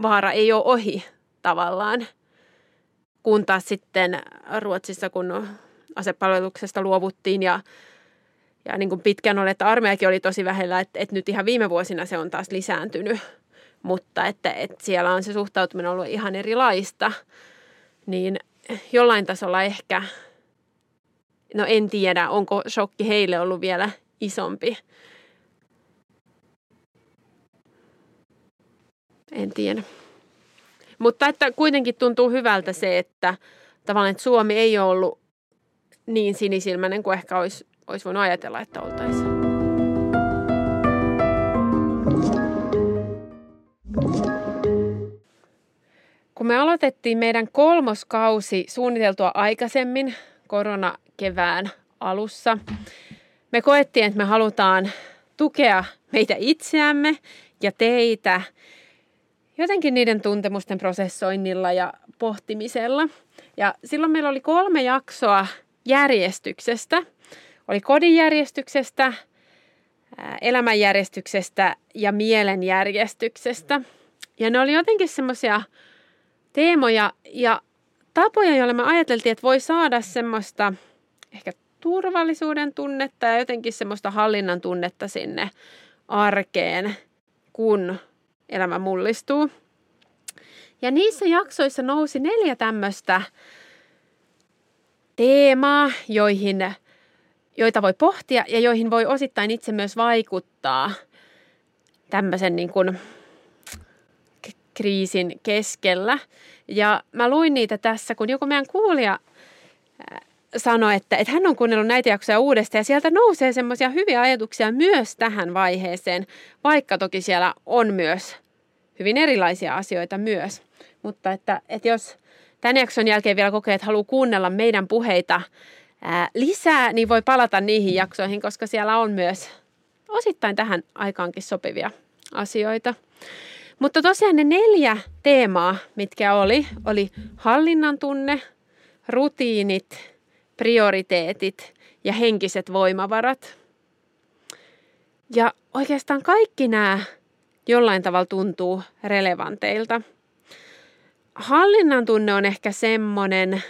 vaara ei ole ohi tavallaan. Kun taas sitten Ruotsissa, kun asepalveluksesta luovuttiin ja, ja niin kuin pitkään oli, että armeijakin oli tosi vähellä, että, että nyt ihan viime vuosina se on taas lisääntynyt, mutta että, että siellä on se suhtautuminen ollut ihan erilaista, niin jollain tasolla ehkä, no en tiedä, onko shokki heille ollut vielä isompi. En tiedä. Mutta että kuitenkin tuntuu hyvältä se, että tavallaan että Suomi ei ole ollut niin sinisilmäinen kuin ehkä olisi, olisi voinut ajatella, että oltaisiin. Kun me aloitettiin meidän kolmoskausi suunniteltua aikaisemmin koronakevään alussa, me koettiin, että me halutaan tukea meitä itseämme ja teitä jotenkin niiden tuntemusten prosessoinnilla ja pohtimisella. Ja silloin meillä oli kolme jaksoa järjestyksestä. Oli kodinjärjestyksestä, elämänjärjestyksestä ja mielenjärjestyksestä. Ja ne oli jotenkin semmoisia teemoja ja tapoja, joilla me ajateltiin, että voi saada semmoista ehkä turvallisuuden tunnetta ja jotenkin semmoista hallinnan tunnetta sinne arkeen, kun elämä mullistuu. Ja niissä jaksoissa nousi neljä tämmöistä teemaa, joihin, joita voi pohtia ja joihin voi osittain itse myös vaikuttaa tämmöisen niin kuin kriisin keskellä. Ja mä luin niitä tässä, kun joku meidän kuulija sanoi, että, että hän on kuunnellut näitä jaksoja uudestaan ja sieltä nousee semmoisia hyviä ajatuksia myös tähän vaiheeseen, vaikka toki siellä on myös hyvin erilaisia asioita myös. Mutta että, että jos tämän jakson jälkeen vielä kokee, että haluaa kuunnella meidän puheita ää, lisää, niin voi palata niihin jaksoihin, koska siellä on myös osittain tähän aikaankin sopivia asioita. Mutta tosiaan ne neljä teemaa, mitkä oli, oli hallinnan tunne, rutiinit, prioriteetit ja henkiset voimavarat. Ja oikeastaan kaikki nämä jollain tavalla tuntuu relevanteilta. Hallinnan tunne on ehkä semmoinen,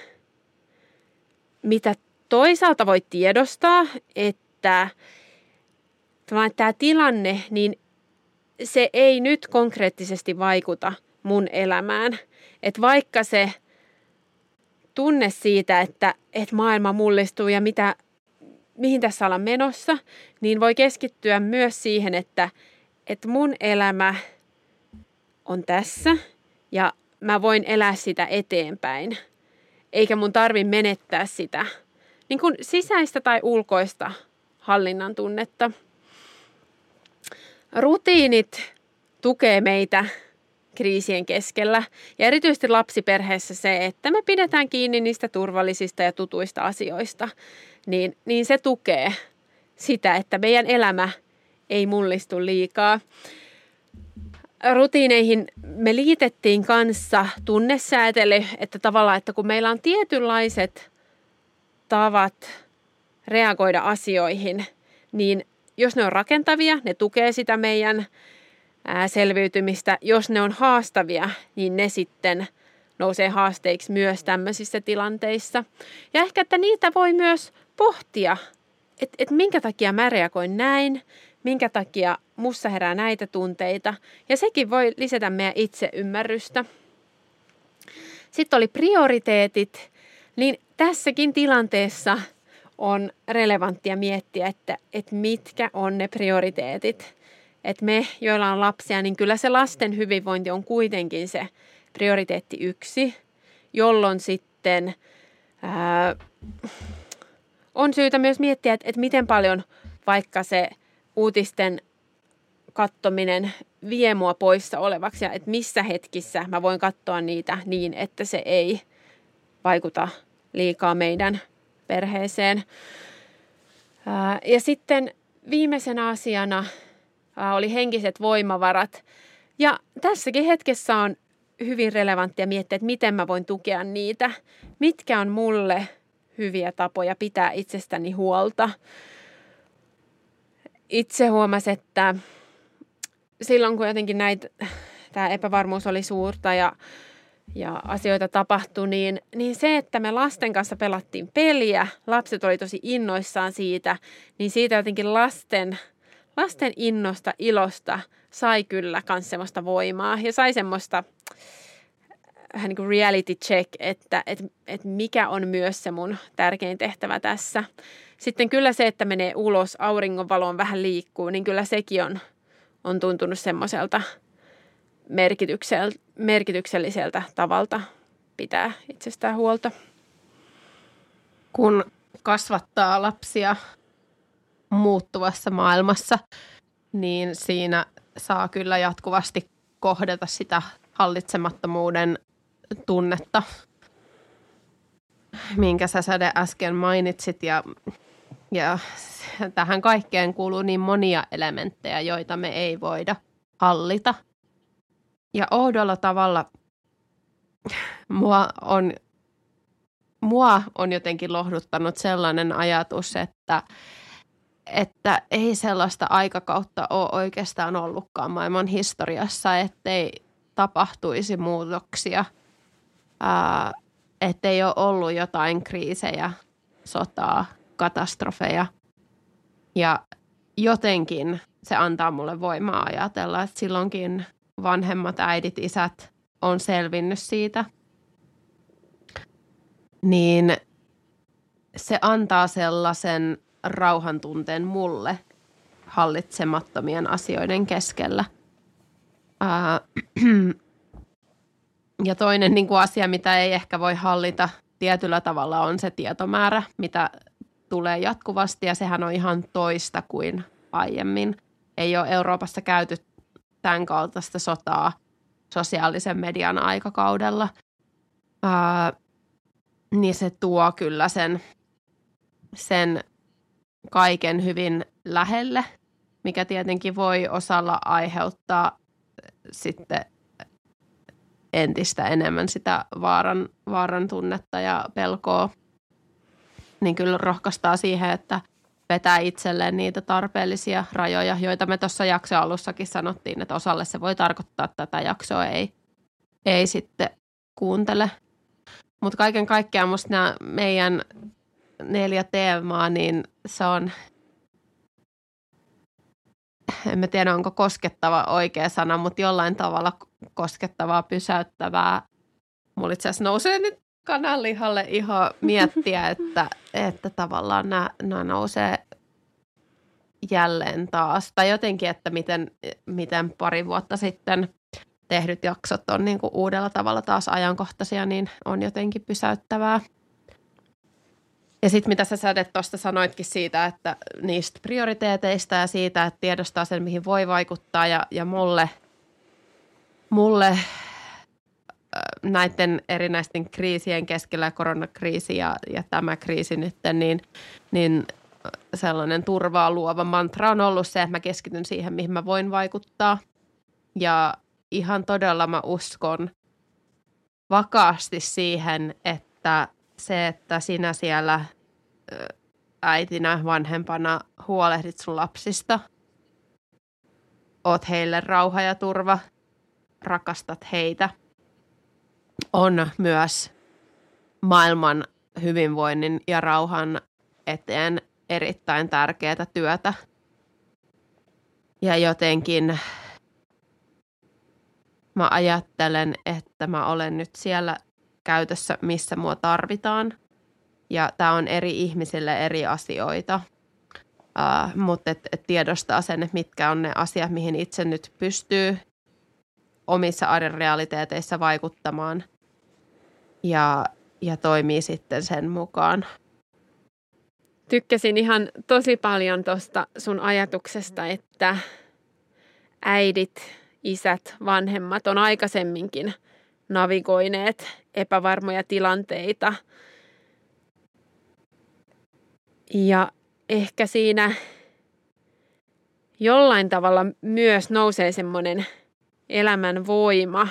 mitä toisaalta voi tiedostaa, että tämä tilanne, niin se ei nyt konkreettisesti vaikuta mun elämään. Että vaikka se tunne siitä, että, että maailma mullistuu ja mitä, mihin tässä ollaan menossa, niin voi keskittyä myös siihen, että, että mun elämä on tässä ja mä voin elää sitä eteenpäin. Eikä mun tarvi menettää sitä niin kuin sisäistä tai ulkoista hallinnan tunnetta. Rutiinit tukee meitä kriisien keskellä. Ja erityisesti lapsiperheessä se, että me pidetään kiinni niistä turvallisista ja tutuista asioista, niin, niin se tukee sitä, että meidän elämä ei mullistu liikaa. Rutiineihin me liitettiin kanssa tunnesäätely, että tavallaan, että kun meillä on tietynlaiset tavat reagoida asioihin, niin jos ne on rakentavia, ne tukee sitä meidän selviytymistä. Jos ne on haastavia, niin ne sitten nousee haasteiksi myös tämmöisissä tilanteissa. Ja ehkä, että niitä voi myös pohtia, että, että minkä takia mä reagoin näin, minkä takia mussa herää näitä tunteita. Ja sekin voi lisätä meidän itseymmärrystä. Sitten oli prioriteetit, niin tässäkin tilanteessa on relevanttia miettiä, että, että mitkä on ne prioriteetit. Että me, joilla on lapsia, niin kyllä se lasten hyvinvointi on kuitenkin se prioriteetti yksi, jolloin sitten ää, on syytä myös miettiä, että, että miten paljon vaikka se uutisten kattominen vie mua poissa olevaksi ja että missä hetkissä mä voin katsoa niitä niin, että se ei vaikuta liikaa meidän perheeseen. Ja sitten viimeisenä asiana oli henkiset voimavarat. Ja tässäkin hetkessä on hyvin relevanttia miettiä, että miten mä voin tukea niitä. Mitkä on mulle hyviä tapoja pitää itsestäni huolta. Itse huomasin, että silloin kun jotenkin näitä, tämä epävarmuus oli suurta ja, ja asioita tapahtui, niin, niin se, että me lasten kanssa pelattiin peliä, lapset oli tosi innoissaan siitä, niin siitä jotenkin lasten, lasten innosta, ilosta sai kyllä myös semmoista voimaa ja sai semmoista vähän niin kuin reality check, että, että, että mikä on myös se mun tärkein tehtävä tässä. Sitten kyllä se, että menee ulos, auringonvaloon vähän liikkuu, niin kyllä sekin on, on tuntunut semmoiselta merkityksel, merkitykselliseltä tavalta pitää itsestään huolta. Kun kasvattaa lapsia muuttuvassa maailmassa, niin siinä saa kyllä jatkuvasti kohdata sitä hallitsemattomuuden tunnetta, minkä sä Säde äsken mainitsit. Ja, ja tähän kaikkeen kuuluu niin monia elementtejä, joita me ei voida hallita. Ja oudolla tavalla mua on, mua on jotenkin lohduttanut sellainen ajatus, että, että ei sellaista aikakautta ole oikeastaan ollutkaan maailman historiassa, ettei tapahtuisi muutoksia, ää, ettei ole ollut jotain kriisejä, sotaa, katastrofeja. Ja jotenkin se antaa mulle voimaa ajatella, että silloinkin vanhemmat äidit, isät on selvinnyt siitä. Niin se antaa sellaisen rauhantunteen mulle hallitsemattomien asioiden keskellä – [clears throat] ja toinen niin kuin asia, mitä ei ehkä voi hallita tietyllä tavalla, on se tietomäärä, mitä tulee jatkuvasti ja sehän on ihan toista kuin aiemmin. Ei ole Euroopassa käyty tämän kaltaista sotaa sosiaalisen median aikakaudella. Ää, niin se tuo kyllä sen, sen kaiken hyvin lähelle, mikä tietenkin voi osalla aiheuttaa sitten entistä enemmän sitä vaaran, vaaran tunnetta ja pelkoa, niin kyllä rohkaistaa siihen, että vetää itselleen niitä tarpeellisia rajoja, joita me tuossa jakson alussakin sanottiin, että osalle se voi tarkoittaa, että tätä jaksoa ei, ei sitten kuuntele. Mutta kaiken kaikkiaan musta nämä meidän neljä teemaa, niin se on en mä tiedä onko koskettava oikea sana, mutta jollain tavalla koskettavaa, pysäyttävää. Mulla itse asiassa nousee nyt kananlihalle ihan miettiä, [laughs] että, että tavallaan nämä, nämä nousee jälleen taas. Tai jotenkin, että miten, miten pari vuotta sitten tehdyt jaksot on niin kuin uudella tavalla taas ajankohtaisia, niin on jotenkin pysäyttävää. Ja sitten mitä sä Säde tuosta sanoitkin siitä, että niistä prioriteeteista ja siitä, että tiedostaa sen, mihin voi vaikuttaa. Ja, ja mulle, mulle näiden erinäisten kriisien keskellä, koronakriisi ja, ja tämä kriisi nyt, niin, niin sellainen turvaa luova mantra on ollut se, että mä keskityn siihen, mihin mä voin vaikuttaa. Ja ihan todella mä uskon vakaasti siihen, että se, että sinä siellä äitinä, vanhempana huolehdit sun lapsista, oot heille rauha ja turva, rakastat heitä, on myös maailman hyvinvoinnin ja rauhan eteen erittäin tärkeää työtä. Ja jotenkin mä ajattelen, että mä olen nyt siellä käytössä, missä mua tarvitaan. Ja tämä on eri ihmisille eri asioita. Uh, mutta et, et tiedostaa sen, että mitkä on ne asiat, mihin itse nyt pystyy omissa arjen realiteeteissa vaikuttamaan ja, ja toimii sitten sen mukaan. Tykkäsin ihan tosi paljon tuosta sun ajatuksesta, että äidit, isät, vanhemmat on aikaisemminkin navigoineet epävarmoja tilanteita. Ja, ehkä siinä jollain tavalla myös nousee semmoinen elämän voima,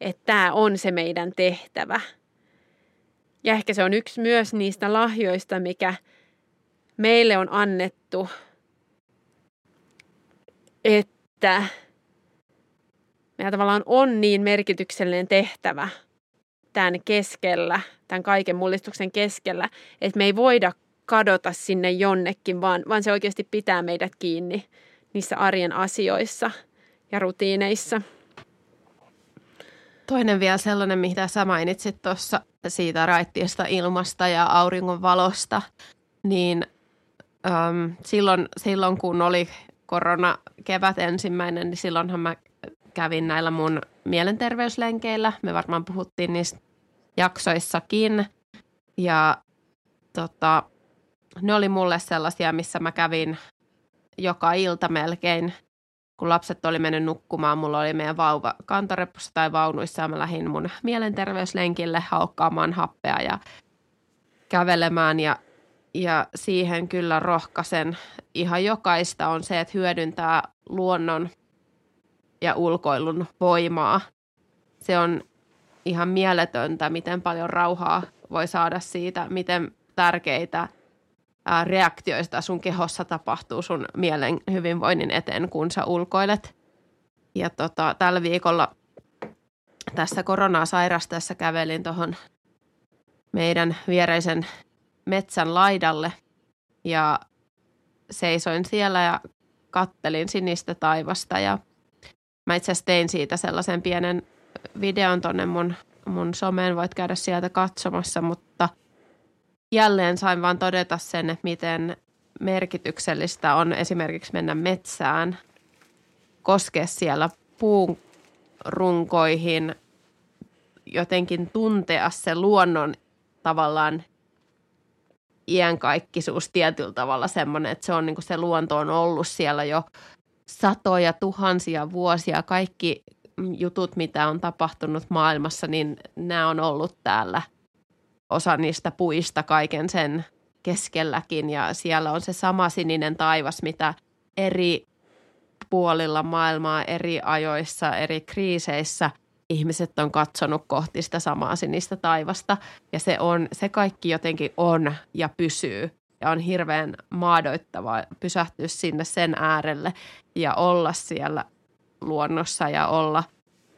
että tämä on se meidän tehtävä. Ja ehkä se on yksi myös niistä lahjoista, mikä meille on annettu, että meillä tavallaan on niin merkityksellinen tehtävä tämän keskellä, tämän kaiken mullistuksen keskellä, että me ei voida kadota sinne jonnekin, vaan, vaan se oikeasti pitää meidät kiinni niissä arjen asioissa ja rutiineissa. Toinen vielä sellainen, mitä sä mainitsit tuossa siitä raittiesta ilmasta ja auringon valosta, niin äm, silloin, silloin kun oli korona kevät ensimmäinen, niin silloinhan mä kävin näillä mun mielenterveyslenkeillä. Me varmaan puhuttiin niistä jaksoissakin. Ja tota, ne oli mulle sellaisia, missä mä kävin joka ilta melkein. Kun lapset oli mennyt nukkumaan, mulla oli meidän vauva kantorepussa tai vaunuissa ja mä lähdin mun mielenterveyslenkille haukkaamaan happea ja kävelemään ja, ja siihen kyllä rohkaisen ihan jokaista on se, että hyödyntää luonnon ja ulkoilun voimaa. Se on ihan mieletöntä, miten paljon rauhaa voi saada siitä, miten tärkeitä reaktioista sun kehossa tapahtuu sun mielen hyvinvoinnin eteen, kun sä ulkoilet. Ja tota, tällä viikolla tässä koronaa sairastaessa kävelin tuohon meidän viereisen metsän laidalle ja seisoin siellä ja kattelin sinistä taivasta ja mä itse asiassa tein siitä sellaisen pienen videon tonne mun, mun someen, voit käydä sieltä katsomassa, mutta jälleen sain vaan todeta sen, että miten merkityksellistä on esimerkiksi mennä metsään, koskea siellä puun runkoihin, jotenkin tuntea se luonnon tavallaan iänkaikkisuus tietyllä tavalla semmoinen, että se on niin kuin se luonto on ollut siellä jo satoja, tuhansia vuosia. Kaikki jutut, mitä on tapahtunut maailmassa, niin nämä on ollut täällä osa niistä puista kaiken sen keskelläkin. Ja siellä on se sama sininen taivas, mitä eri puolilla maailmaa, eri ajoissa, eri kriiseissä ihmiset on katsonut kohti sitä samaa sinistä taivasta. Ja se, on, se kaikki jotenkin on ja pysyy. Ja on hirveän maadoittavaa pysähtyä sinne sen äärelle ja olla siellä luonnossa ja olla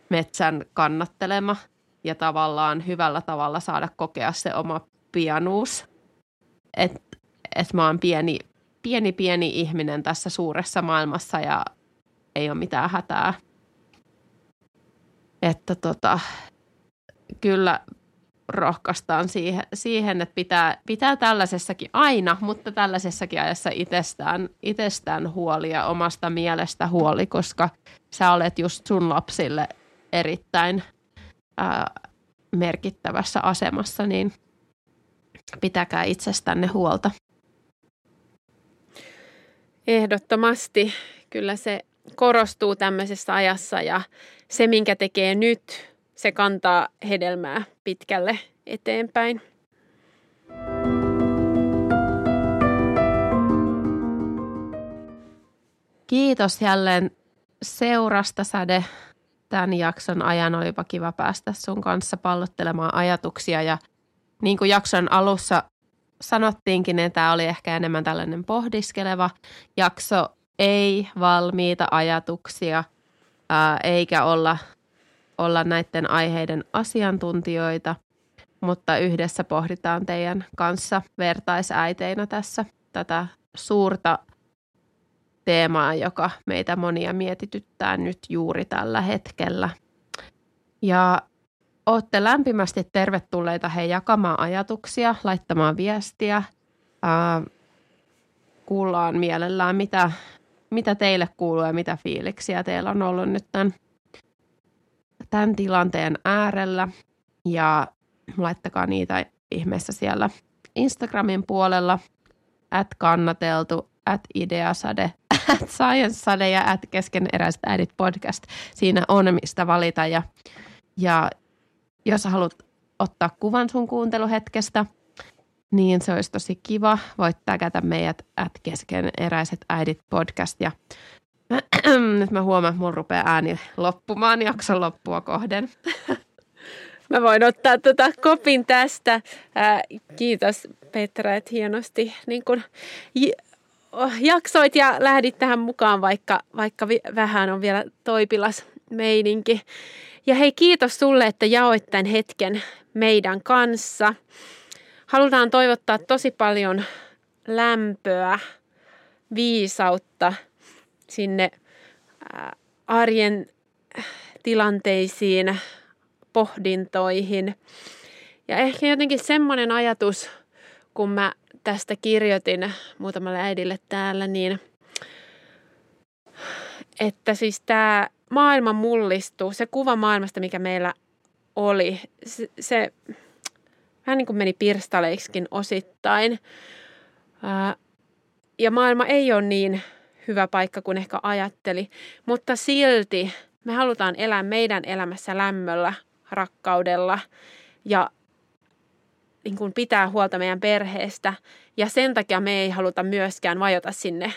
metsän kannattelema ja tavallaan hyvällä tavalla saada kokea se oma pianuus. Että et mä oon pieni, pieni, pieni ihminen tässä suuressa maailmassa ja ei ole mitään hätää. Että tota, kyllä rohkaistaan siihen, siihen että pitää, pitää tällaisessakin aina, mutta tällaisessakin ajassa itsestään, itsestään huoli ja omasta mielestä huoli, koska sä olet just sun lapsille erittäin ää, merkittävässä asemassa, niin pitäkää itsestänne huolta. Ehdottomasti. Kyllä se korostuu tämmöisessä ajassa ja se, minkä tekee nyt, se kantaa hedelmää pitkälle eteenpäin. Kiitos jälleen seurasta Säde. Tämän jakson ajan olipa kiva päästä sun kanssa pallottelemaan ajatuksia. Ja niin kuin jakson alussa sanottiinkin, niin tämä oli ehkä enemmän tällainen pohdiskeleva jakso, ei valmiita ajatuksia, ää, eikä olla olla näiden aiheiden asiantuntijoita, mutta yhdessä pohditaan teidän kanssa vertaisäiteinä tässä tätä suurta teemaa, joka meitä monia mietityttää nyt juuri tällä hetkellä. Ja olette lämpimästi tervetulleita he jakamaan ajatuksia, laittamaan viestiä. Ää, kuullaan mielellään, mitä, mitä teille kuuluu ja mitä fiiliksiä teillä on ollut nyt tämän tämän tilanteen äärellä ja laittakaa niitä ihmeessä siellä Instagramin puolella, at kannateltu, at ideasade, [laughs] at science ja at keskeneräiset äidit podcast. Siinä on mistä valita ja, ja jos haluat ottaa kuvan sun kuunteluhetkestä, niin se olisi tosi kiva. Voit tägätä meidät at keskeneräiset äidit podcast ja [clears throat] nyt mä huomaan, että mun rupeaa ääni loppumaan jakson loppua kohden. [laughs] Mä voin ottaa tota kopin tästä. Ää, kiitos Petra, että hienosti niin kun, jaksoit ja lähdit tähän mukaan, vaikka, vaikka vi, vähän on vielä toipilas meininki. Ja hei, kiitos sulle, että jaoit tämän hetken meidän kanssa. Halutaan toivottaa tosi paljon lämpöä, viisautta sinne arjen tilanteisiin, pohdintoihin. Ja ehkä jotenkin semmoinen ajatus, kun mä tästä kirjoitin muutamalle äidille täällä, niin että siis tämä maailma mullistuu, se kuva maailmasta, mikä meillä oli, se, se vähän niin kuin meni pirstaleiksikin osittain. ja maailma ei ole niin hyvä paikka kuin ehkä ajatteli, mutta silti me halutaan elää meidän elämässä lämmöllä, rakkaudella ja niin kuin pitää huolta meidän perheestä. Ja sen takia me ei haluta myöskään vajota sinne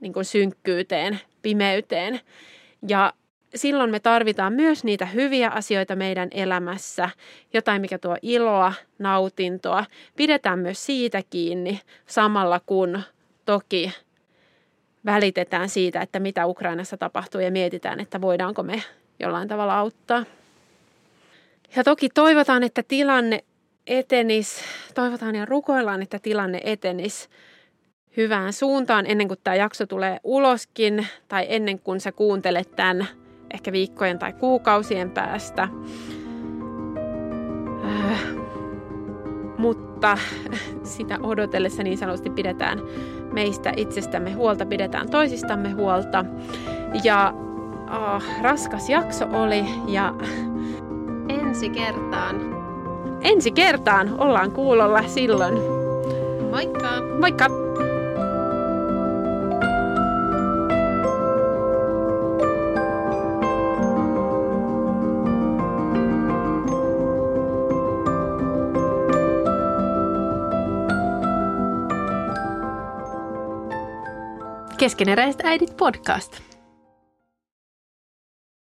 niin kuin synkkyyteen, pimeyteen. Ja silloin me tarvitaan myös niitä hyviä asioita meidän elämässä, jotain mikä tuo iloa, nautintoa. Pidetään myös siitä kiinni samalla kun toki välitetään siitä, että mitä Ukrainassa tapahtuu ja mietitään, että voidaanko me jollain tavalla auttaa. Ja toki toivotaan, että tilanne etenis, toivotaan ja rukoillaan, että tilanne etenis hyvään suuntaan ennen kuin tämä jakso tulee uloskin tai ennen kuin sä kuuntelet tämän ehkä viikkojen tai kuukausien päästä. Äh, mutta sitä odotellessa niin sanotusti pidetään meistä itsestämme huolta, pidetään toisistamme huolta. Ja oh, raskas jakso oli ja ensi kertaan. Ensi kertaan ollaan kuulolla silloin. Moikka! Moikka! Keskeneräiset äidit podcast.